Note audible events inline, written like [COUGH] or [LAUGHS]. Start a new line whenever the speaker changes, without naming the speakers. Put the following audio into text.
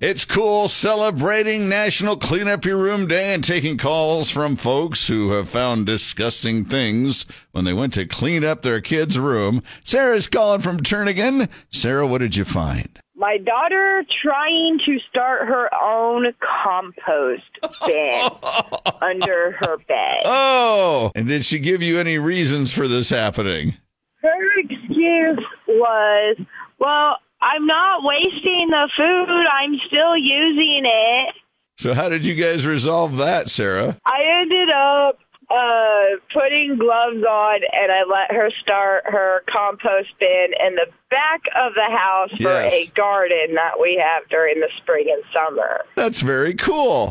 It's cool celebrating National Clean Up Your Room Day and taking calls from folks who have found disgusting things when they went to clean up their kid's room. Sarah's calling from Turnagain. Sarah, what did you find?
My daughter trying to start her own compost bin [LAUGHS] under her bed.
Oh, and did she give you any reasons for this happening?
Her excuse was, well, I'm not wasting the food. I'm still using it.
So, how did you guys resolve that, Sarah?
I ended up uh, putting gloves on and I let her start her compost bin in the back of the house for
Yes.
a garden that we have during the spring and summer.
That's very cool.